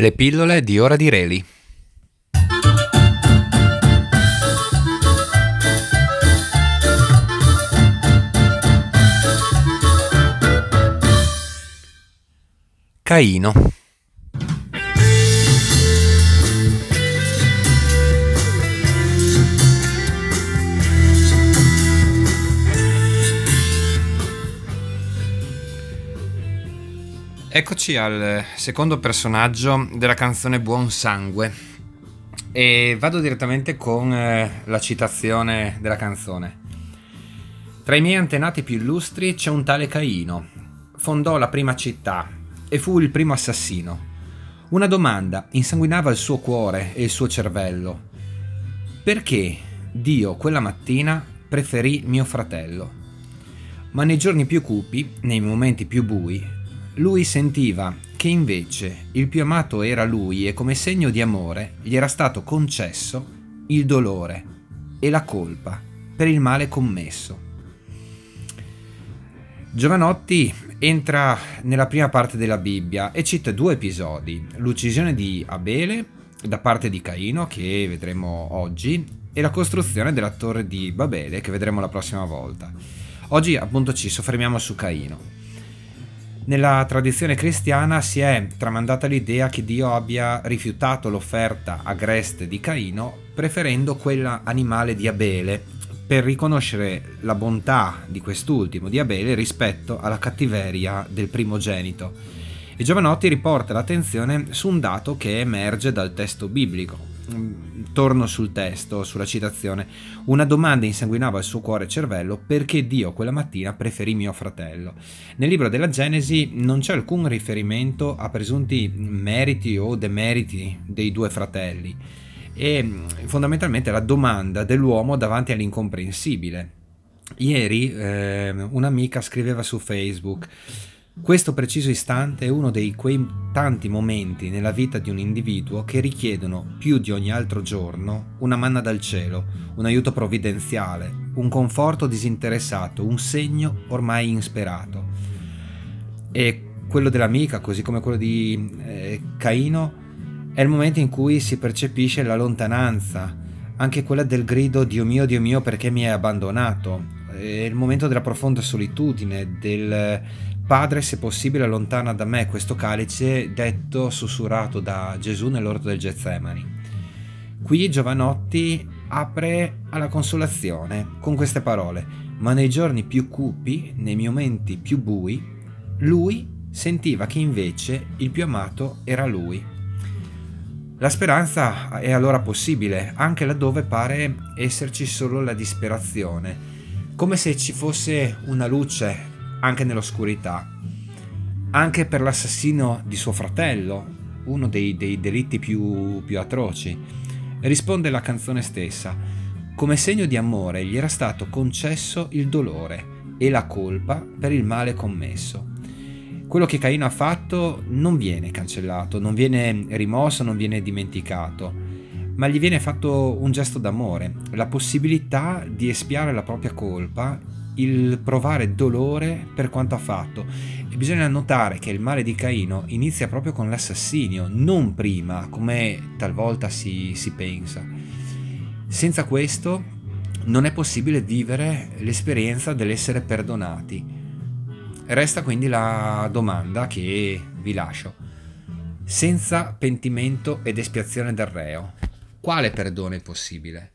Le pillole di Ora di Reli. Caino. Eccoci al secondo personaggio della canzone Buon Sangue e vado direttamente con eh, la citazione della canzone. Tra i miei antenati più illustri c'è un tale Caino. Fondò la prima città e fu il primo assassino. Una domanda insanguinava il suo cuore e il suo cervello. Perché Dio quella mattina preferì mio fratello? Ma nei giorni più cupi, nei momenti più bui, lui sentiva che invece il più amato era lui e come segno di amore gli era stato concesso il dolore e la colpa per il male commesso. Giovanotti entra nella prima parte della Bibbia e cita due episodi, l'uccisione di Abele da parte di Caino che vedremo oggi e la costruzione della torre di Babele che vedremo la prossima volta. Oggi appunto ci soffermiamo su Caino. Nella tradizione cristiana si è tramandata l'idea che Dio abbia rifiutato l'offerta agreste di Caino, preferendo quella animale di Abele, per riconoscere la bontà di quest'ultimo, di Abele, rispetto alla cattiveria del primogenito. E Giovanotti riporta l'attenzione su un dato che emerge dal testo biblico, torno sul testo, sulla citazione, una domanda insanguinava il suo cuore e cervello perché Dio quella mattina preferì mio fratello. Nel libro della Genesi non c'è alcun riferimento a presunti meriti o demeriti dei due fratelli e mm, fondamentalmente la domanda dell'uomo davanti all'incomprensibile. Ieri eh, un'amica scriveva su Facebook questo preciso istante è uno dei quei tanti momenti nella vita di un individuo che richiedono più di ogni altro giorno una manna dal cielo, un aiuto provvidenziale, un conforto disinteressato, un segno ormai insperato. E quello dell'amica, così come quello di eh, Caino, è il momento in cui si percepisce la lontananza, anche quella del grido Dio mio, Dio mio, perché mi hai abbandonato. È il momento della profonda solitudine, del Padre, se possibile, allontana da me questo calice, detto, sussurrato da Gesù nell'orto del Getsemani. Qui Giovanotti apre alla consolazione con queste parole, ma nei giorni più cupi, nei momenti più bui, lui sentiva che invece il più amato era lui. La speranza è allora possibile, anche laddove pare esserci solo la disperazione, come se ci fosse una luce anche nell'oscurità, anche per l'assassino di suo fratello, uno dei, dei delitti più, più atroci. Risponde la canzone stessa, come segno di amore gli era stato concesso il dolore e la colpa per il male commesso. Quello che Caino ha fatto non viene cancellato, non viene rimosso, non viene dimenticato, ma gli viene fatto un gesto d'amore, la possibilità di espiare la propria colpa il provare dolore per quanto ha fatto. E bisogna notare che il male di Caino inizia proprio con l'assassinio, non prima, come talvolta si, si pensa. Senza questo non è possibile vivere l'esperienza dell'essere perdonati. Resta quindi la domanda che vi lascio. Senza pentimento ed espiazione del reo, quale perdono è possibile?